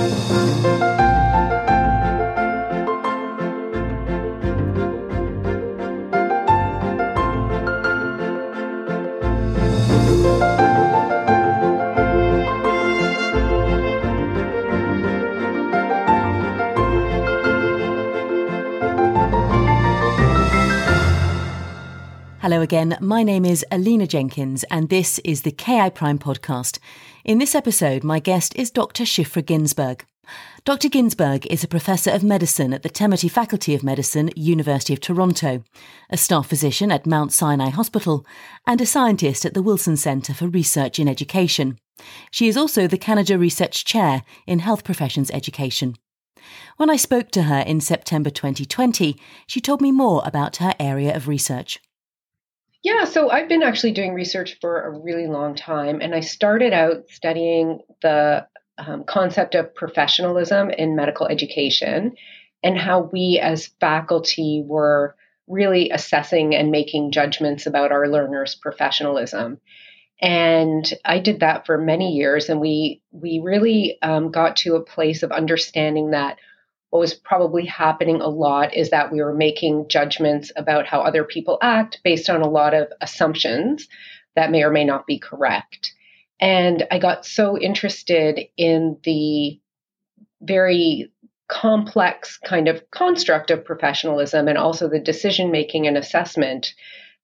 Hello again. My name is Alina Jenkins, and this is the KI Prime podcast. In this episode, my guest is Dr. Shiphra Ginsburg. Dr. Ginsburg is a professor of medicine at the Temerty Faculty of Medicine, University of Toronto, a staff physician at Mount Sinai Hospital, and a scientist at the Wilson Centre for Research in Education. She is also the Canada Research Chair in Health Professions Education. When I spoke to her in September 2020, she told me more about her area of research. Yeah, so I've been actually doing research for a really long time, and I started out studying the um, concept of professionalism in medical education and how we as faculty were really assessing and making judgments about our learners' professionalism. And I did that for many years, and we we really um, got to a place of understanding that what was probably happening a lot is that we were making judgments about how other people act based on a lot of assumptions that may or may not be correct. And I got so interested in the very complex kind of construct of professionalism and also the decision making and assessment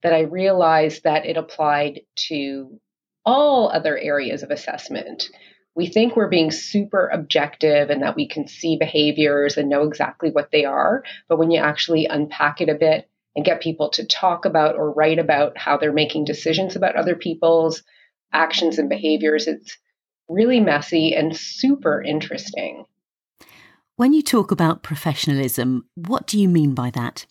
that I realized that it applied to all other areas of assessment we think we're being super objective and that we can see behaviors and know exactly what they are. But when you actually unpack it a bit and get people to talk about or write about how they're making decisions about other people's actions and behaviors, it's really messy and super interesting. When you talk about professionalism, what do you mean by that?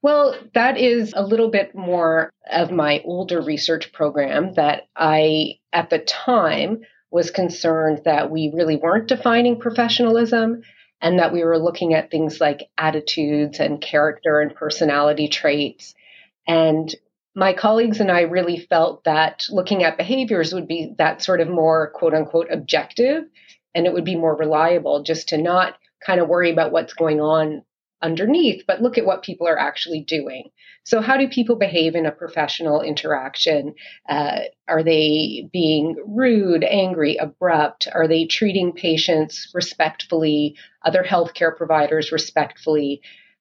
Well, that is a little bit more of my older research program that I, at the time, was concerned that we really weren't defining professionalism and that we were looking at things like attitudes and character and personality traits. And my colleagues and I really felt that looking at behaviors would be that sort of more quote unquote objective and it would be more reliable just to not kind of worry about what's going on underneath, but look at what people are actually doing. So, how do people behave in a professional interaction? Uh, are they being rude, angry, abrupt? Are they treating patients respectfully, other healthcare providers respectfully?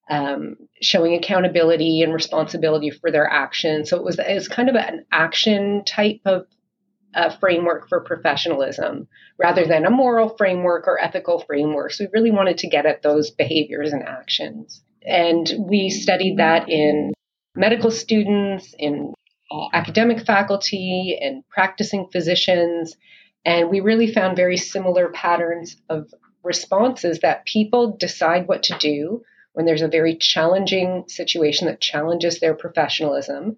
Um, showing accountability and responsibility for their actions. So it was, it was kind of an action type of uh, framework for professionalism rather than a moral framework or ethical framework. So we really wanted to get at those behaviors and actions. And we studied that in medical students, in academic faculty, and practicing physicians. And we really found very similar patterns of responses that people decide what to do when there's a very challenging situation that challenges their professionalism.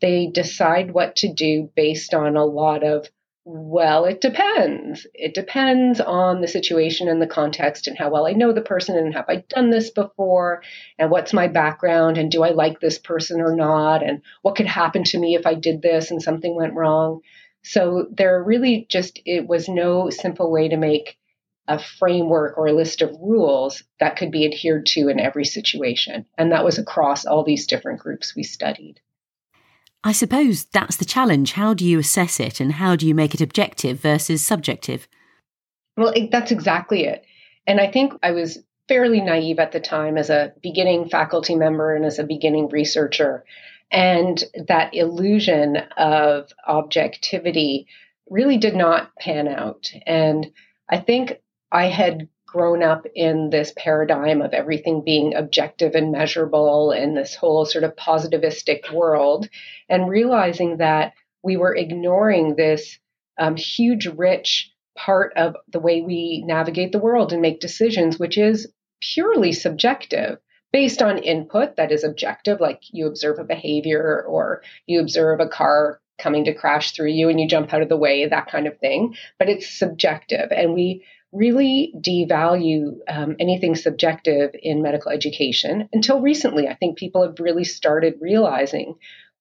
They decide what to do based on a lot of well, it depends. It depends on the situation and the context and how well I know the person and have I done this before and what's my background and do I like this person or not and what could happen to me if I did this and something went wrong. So there really just it was no simple way to make a framework or a list of rules that could be adhered to in every situation. And that was across all these different groups we studied. I suppose that's the challenge. How do you assess it and how do you make it objective versus subjective? Well, it, that's exactly it. And I think I was fairly naive at the time as a beginning faculty member and as a beginning researcher. And that illusion of objectivity really did not pan out. And I think I had grown up in this paradigm of everything being objective and measurable in this whole sort of positivistic world, and realizing that we were ignoring this um, huge, rich part of the way we navigate the world and make decisions, which is purely subjective based on input that is objective, like you observe a behavior or you observe a car coming to crash through you and you jump out of the way, that kind of thing. But it's subjective. And we really devalue um, anything subjective in medical education until recently. I think people have really started realizing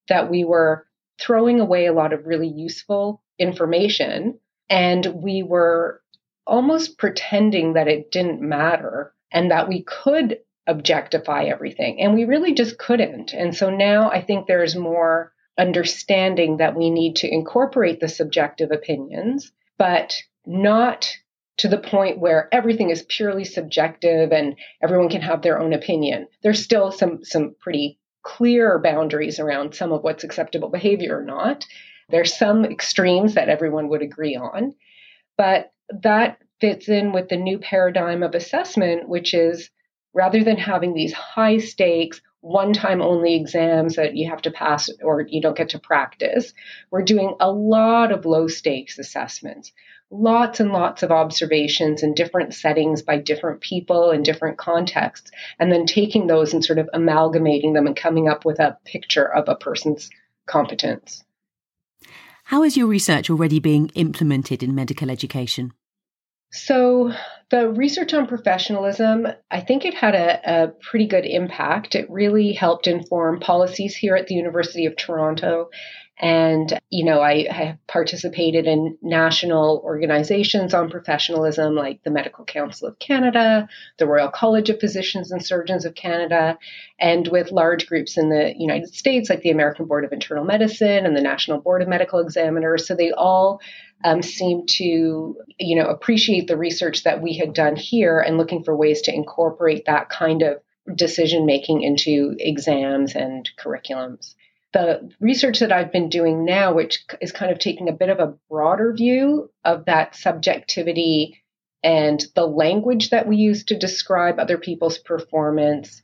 that we were throwing away a lot of really useful information and we were almost pretending that it didn't matter and that we could objectify everything. And we really just couldn't. And so now I think there's more understanding that we need to incorporate the subjective opinions, but not to the point where everything is purely subjective and everyone can have their own opinion. There's still some some pretty clear boundaries around some of what's acceptable behavior or not. There's some extremes that everyone would agree on, but that fits in with the new paradigm of assessment, which is rather than having these high stakes, one time only exams that you have to pass or you don't get to practice, we're doing a lot of low stakes assessments. Lots and lots of observations in different settings by different people in different contexts, and then taking those and sort of amalgamating them and coming up with a picture of a person's competence. How is your research already being implemented in medical education? So, the research on professionalism, I think it had a, a, pretty good impact. It really helped inform policies here at the University of Toronto and, you know, I have participated in national organizations on professionalism like the Medical Council of Canada, the Royal College of Physicians and Surgeons of Canada, and with large groups in the United States like the American Board of Internal Medicine and the National Board of Medical Examiners. So they all um, seem to, you know, appreciate the research that we had done here and looking for ways to incorporate that kind of decision making into exams and curriculums the research that I've been doing now, which is kind of taking a bit of a broader view of that subjectivity and the language that we use to describe other people's performance,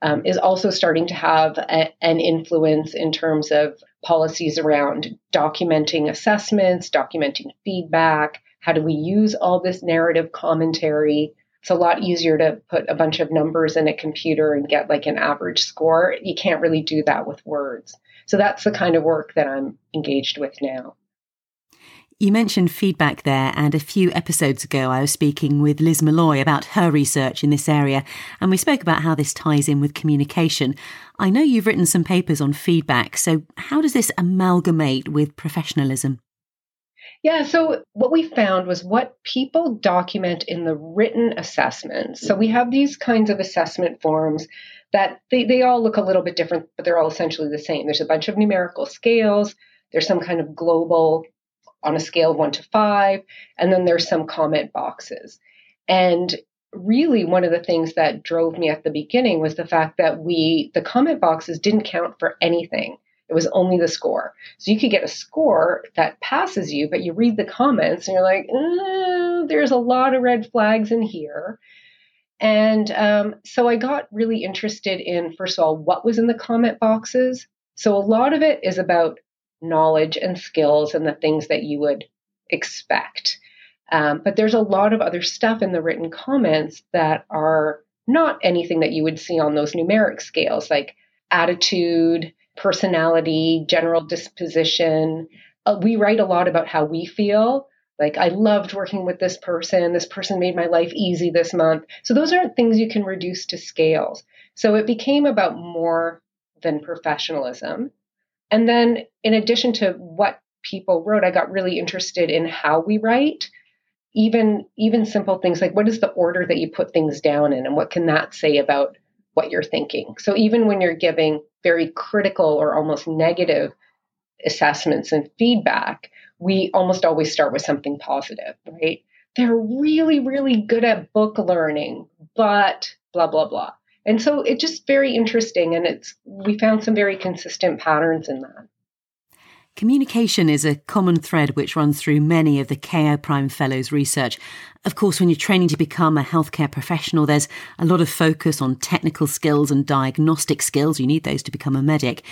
um, is also starting to have a, an influence in terms of policies around documenting assessments, documenting feedback. How do we use all this narrative commentary? It's a lot easier to put a bunch of numbers in a computer and get like an average score. You can't really do that with words. So that's the kind of work that I'm engaged with now. You mentioned feedback there, and a few episodes ago, I was speaking with Liz Molloy about her research in this area, and we spoke about how this ties in with communication. I know you've written some papers on feedback, so how does this amalgamate with professionalism? Yeah, so what we found was what people document in the written assessments. So we have these kinds of assessment forms that they, they all look a little bit different, but they're all essentially the same. There's a bunch of numerical scales, there's some kind of global on a scale of one to five, and then there's some comment boxes. And really, one of the things that drove me at the beginning was the fact that we, the comment boxes didn't count for anything. It was only the score. So you could get a score that passes you, but you read the comments and you're like, eh, there's a lot of red flags in here. And um, so I got really interested in, first of all, what was in the comment boxes. So a lot of it is about knowledge and skills and the things that you would expect. Um, but there's a lot of other stuff in the written comments that are not anything that you would see on those numeric scales, like attitude, personality, general disposition. Uh, we write a lot about how we feel, like, I loved working with this person. This person made my life easy this month. So, those aren't things you can reduce to scales. So, it became about more than professionalism. And then, in addition to what people wrote, I got really interested in how we write. Even even simple things like what is the order that you put things down in and what can that say about what you're thinking. So even when you're giving very critical or almost negative assessments and feedback, we almost always start with something positive, right? They're really, really good at book learning, but blah, blah, blah. And so it's just very interesting. And it's, we found some very consistent patterns in that. Communication is a common thread which runs through many of the KI Prime Fellows research. Of course, when you're training to become a healthcare professional, there's a lot of focus on technical skills and diagnostic skills. You need those to become a medic.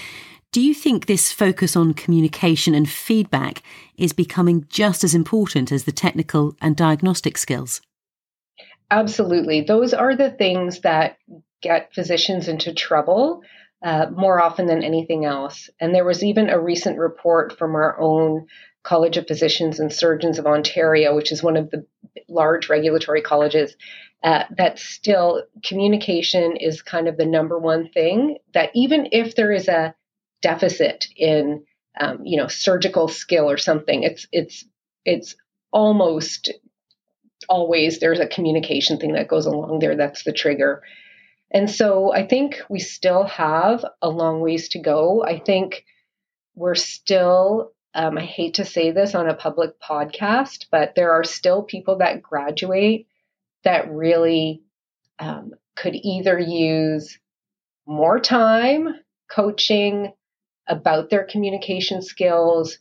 Do you think this focus on communication and feedback is becoming just as important as the technical and diagnostic skills? Absolutely. Those are the things that get physicians into trouble uh, more often than anything else. And there was even a recent report from our own College of Physicians and Surgeons of Ontario, which is one of the large regulatory colleges, uh, that still communication is kind of the number one thing. That even if there is a deficit in um, you know surgical skill or something it's it's it's almost always there's a communication thing that goes along there that's the trigger. And so I think we still have a long ways to go. I think we're still, um, I hate to say this on a public podcast, but there are still people that graduate that really um, could either use more time coaching about their communication skills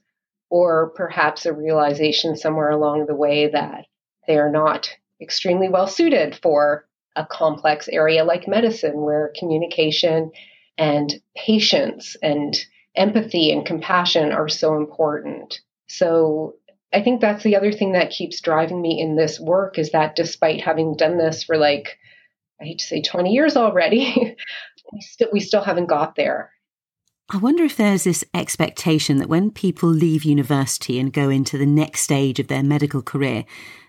or perhaps a realization somewhere along the way that they are not extremely well suited for a complex area like medicine where communication and patience and empathy and compassion are so important. So I think that's the other thing that keeps driving me in this work is that despite having done this for like I hate to say 20 years already, we still we still haven't got there. I wonder if there's this expectation that when people leave university and go into the next stage of their medical career,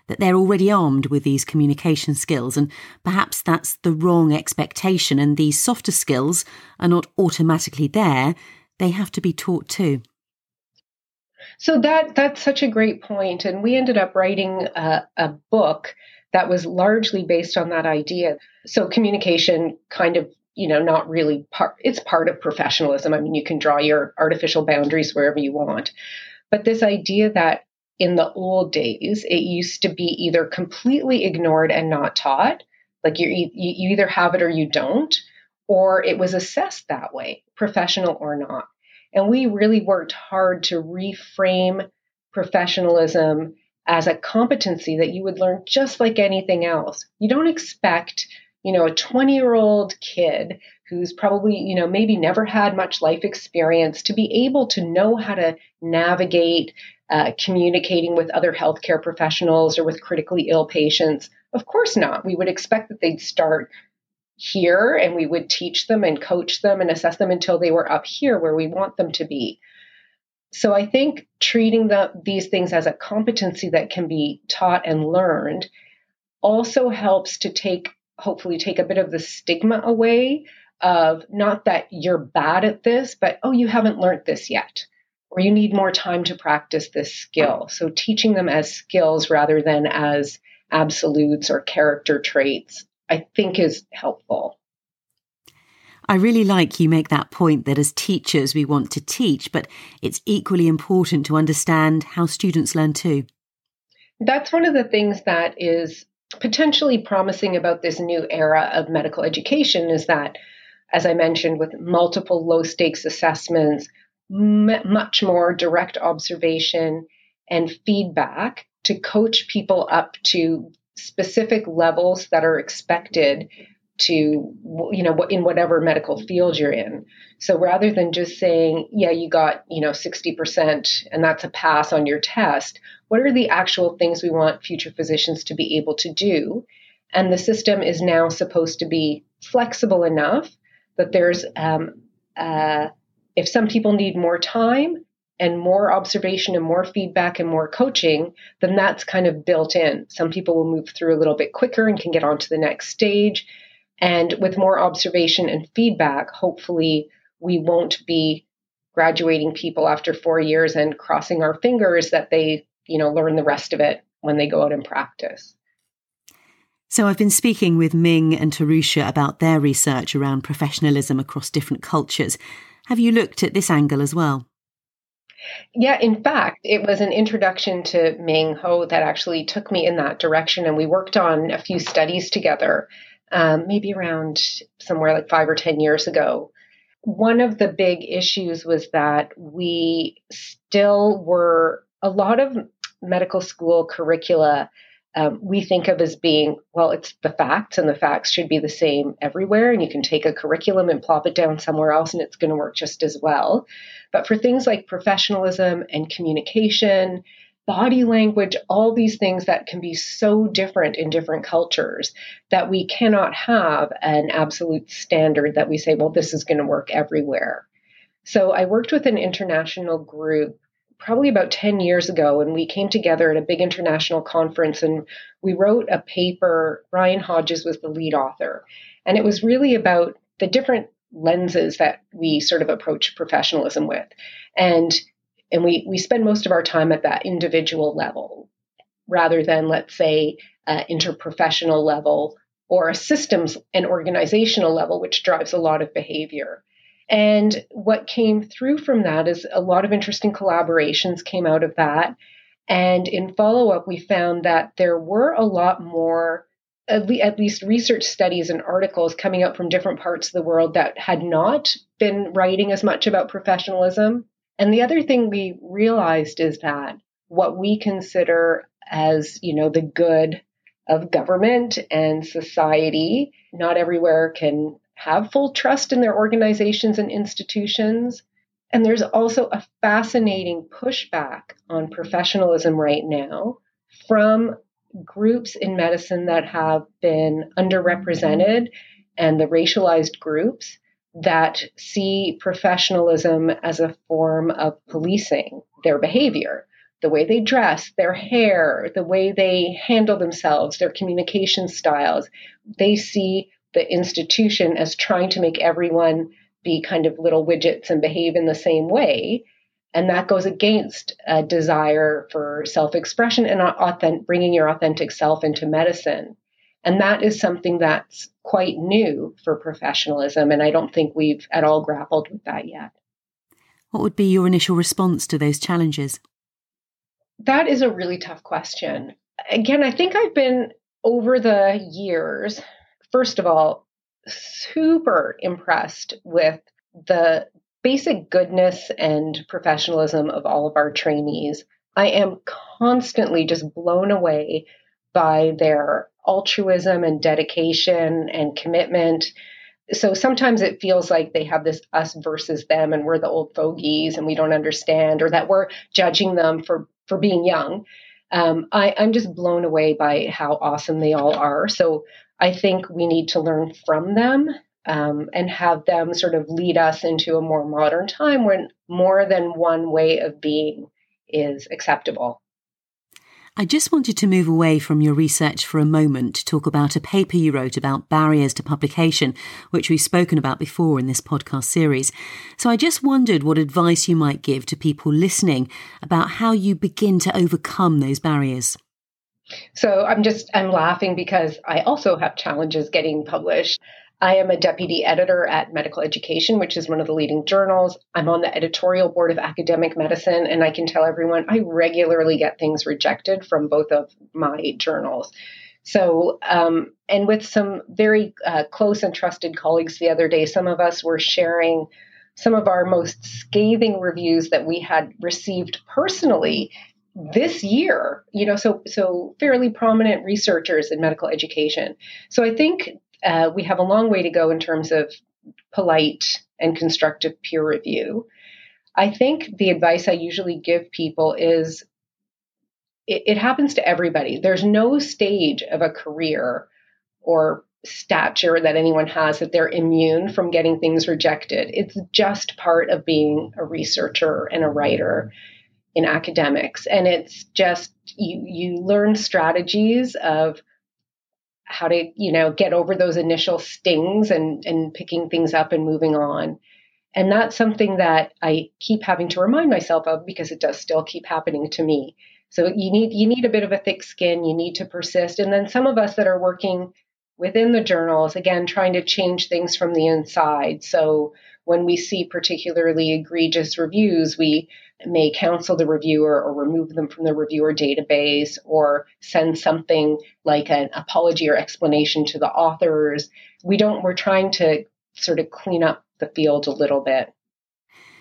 that they're already armed with these communication skills, and perhaps that's the wrong expectation, and these softer skills are not automatically there, they have to be taught too. So that that's such a great point, and we ended up writing a, a book that was largely based on that idea. So communication kind of you know not really part it's part of professionalism i mean you can draw your artificial boundaries wherever you want but this idea that in the old days, it used to be either completely ignored and not taught, like you you either have it or you don't, or it was assessed that way, professional or not. And we really worked hard to reframe professionalism as a competency that you would learn just like anything else. You don't expect, you know, a 20 year old kid who's probably, you know, maybe never had much life experience to be able to know how to navigate uh, communicating with other healthcare professionals or with critically ill patients? Of course not. We would expect that they'd start here and we would teach them and coach them and assess them until they were up here where we want them to be. So I think treating the, these things as a competency that can be taught and learned also helps to take, hopefully, take a bit of the stigma away of not that you're bad at this, but oh, you haven't learned this yet or you need more time to practice this skill. So teaching them as skills rather than as absolutes or character traits, I think is helpful. I really like you make that point that as teachers we want to teach, but it's equally important to understand how students learn too. That's one of the things that is potentially promising about this new era of medical education is that, as I mentioned, with multiple low stakes assessments, m- much more direct observation and feedback to coach people up to specific levels that are expected to you know in whatever medical field you're in so rather than just saying yeah you got you know 60% and that's a pass on your test what are the actual things we want future physicians to be able to do and the system is now supposed to be flexible enough that there's um, uh, if some people need more time and more observation and more feedback and more coaching, then that's kind of built in. Some people will move through a little bit quicker and can get on to the next stage. And with more observation and feedback, hopefully we won't be graduating people after four years and crossing our fingers that they, you know, learn the rest of it when they go out and practice. So I've been speaking with Ming and Tarusha about their research around professionalism across different cultures. Have you looked at this angle as well? Yeah, in fact, it was an introduction to Ming Ho that actually took me in that direction. And we worked on a few studies together, um, maybe around somewhere like five or 10 years ago. One of the big issues was that we still were, a lot of medical school curricula um, we think of as being well it's the facts and the facts should be the same everywhere and you can take a curriculum and plop it down somewhere else and it's going to work just as well but for things like professionalism and communication body language all these things that can be so different in different cultures that we cannot have an absolute standard that we say well this is going to work everywhere. So i worked with an international group probably about 10 years ago and we came together at a big international conference and we wrote a paper. Brian Hodges was the lead author and it was really about the different lenses that we sort of approach professionalism with. And and we we spend most of our time at that individual level rather than, let's say, uh, interprofessional level or a systems and organizational level, which drives a lot of behavior. And what came through from that is a lot of interesting collaborations came out of that. And in follow up, we found that there were a lot more, at, at least research studies and articles coming out from different parts of the world that had not been writing as much about professionalism. And the other thing we realized is that what we consider as, you know, the good of government and society. Not everywhere can have full trust in their organizations and institutions. And there's also a fascinating pushback on professionalism right now from groups in medicine that have been underrepresented and the racialized groups that see professionalism as a form of policing their behavior the way they dress, their hair, the way they handle themselves, their communication styles. They see the institution as trying to make everyone be kind of little widgets and behave in the same way. And that goes against a desire for self expression and authentic, bringing your authentic self into medicine. And that is something that's quite new for professionalism. And I don't think we've at all grappled with that yet. What would be your initial response to those challenges? That is a really tough question. Again, I think I've been over the years, first of all, super impressed with the basic goodness and professionalism of all of our trainees. I am constantly just blown away by their altruism and dedication and commitment. So sometimes it feels like they have this us versus them and we're the old fogies and we don't understand, or that we're judging them for for being young. Um, I, I'm just blown away by how awesome they all are. So I think we need to learn from them um, and have them sort of lead us into a more modern time when more than one way of being is acceptable. I just wanted to move away from your research for a moment to talk about a paper you wrote about barriers to publication, which we've spoken about before in this podcast series. So I just wondered what advice you might give to people listening about how you begin to overcome those barriers. So I'm just I'm laughing because I also have challenges getting published. I am a deputy editor at Medical Education, which is one of the leading journals. I'm on the editorial board of Academic Medicine, and I can tell everyone I regularly get things rejected from both of my journals. So, um, and with some very uh, close and trusted colleagues the other day, some of us were sharing some of our most scathing reviews that we had received personally this year you know so so fairly prominent researchers in medical education so i think uh, we have a long way to go in terms of polite and constructive peer review. I think the advice I usually give people is it, it happens to everybody. There's no stage of a career or stature that anyone has that they're immune from getting things rejected. It's just part of being a researcher and a writer in academics. And it's just you you learn strategies of how to you know get over those initial stings and and picking things up and moving on. And that's something that i keep having to remind myself of because it does still keep happening to me. So you need you need a bit of a thick skin. You need to persist. And then some of us that are working within the journals again trying to change things from the inside. So when we see particularly egregious reviews we may counsel the reviewer or remove them from the reviewer database or send something like an apology or explanation to the authors. We don't, we're trying to sort of clean up the field a little bit.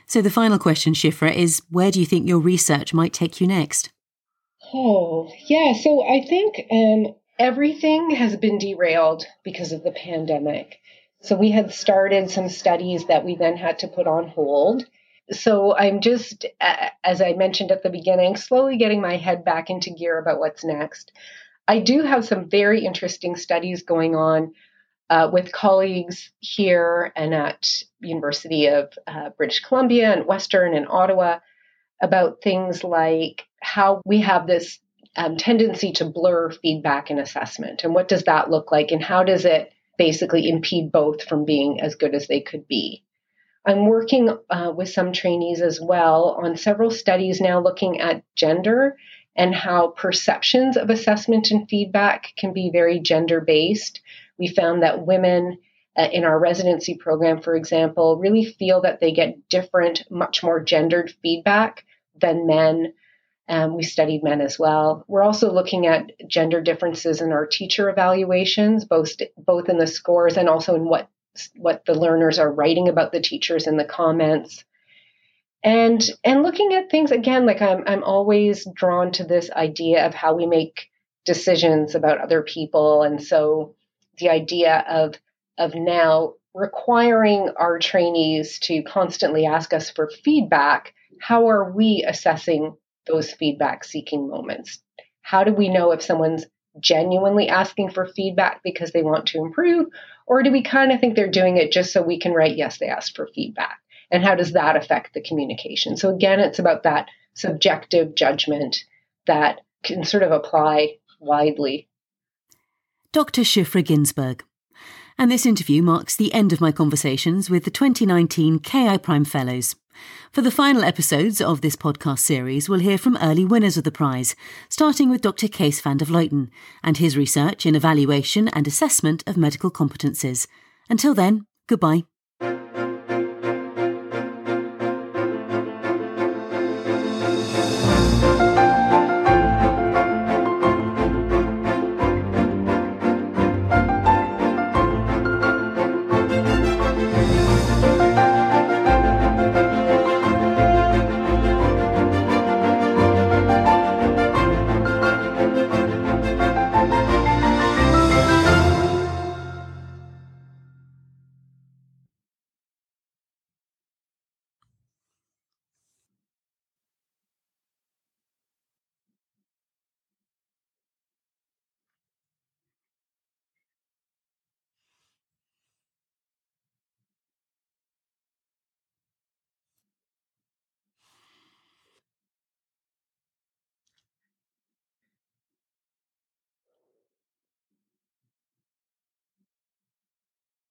So the final question, Shiphra, is where do you think your research might take you next? Oh, yeah. So I think um, everything has been derailed because of the pandemic. So we had started some studies that we then had to put on hold. So I'm just, as I mentioned at the beginning, slowly getting my head back into gear about what's next. I do have some very interesting studies going on uh, with colleagues here and at University of uh, British Columbia and Western and Ottawa about things like how we have this um, tendency to blur feedback and assessment, and what does that look like, and how does it basically impede both from being as good as they could be. I'm working uh, with some trainees as well on several studies now looking at gender and how perceptions of assessment and feedback can be very gender based. We found that women uh, in our residency program, for example, really feel that they get different, much more gendered feedback than men. Um, we studied men as well. We're also looking at gender differences in our teacher evaluations, both both in the scores and also in what what the learners are writing about the teachers in the comments and and looking at things again like i'm i'm always drawn to this idea of how we make decisions about other people and so the idea of of now requiring our trainees to constantly ask us for feedback how are we assessing those feedback seeking moments? How do we know if someone's genuinely asking for feedback because they want to improve? Or do we kind of think they're doing it just so we can write yes they asked for feedback. And how does that affect the communication? So again it's about that subjective judgment that can sort of apply widely. Dr shiphra ginsburg. And this interview marks the end of my conversations with the 2019 ki prime fellows for the final episodes of this podcast series, we'll hear from early winners of the prize, starting with Dr. Cees van der Vleuten and his research in evaluation and assessment of medical competences. Until then, goodbye.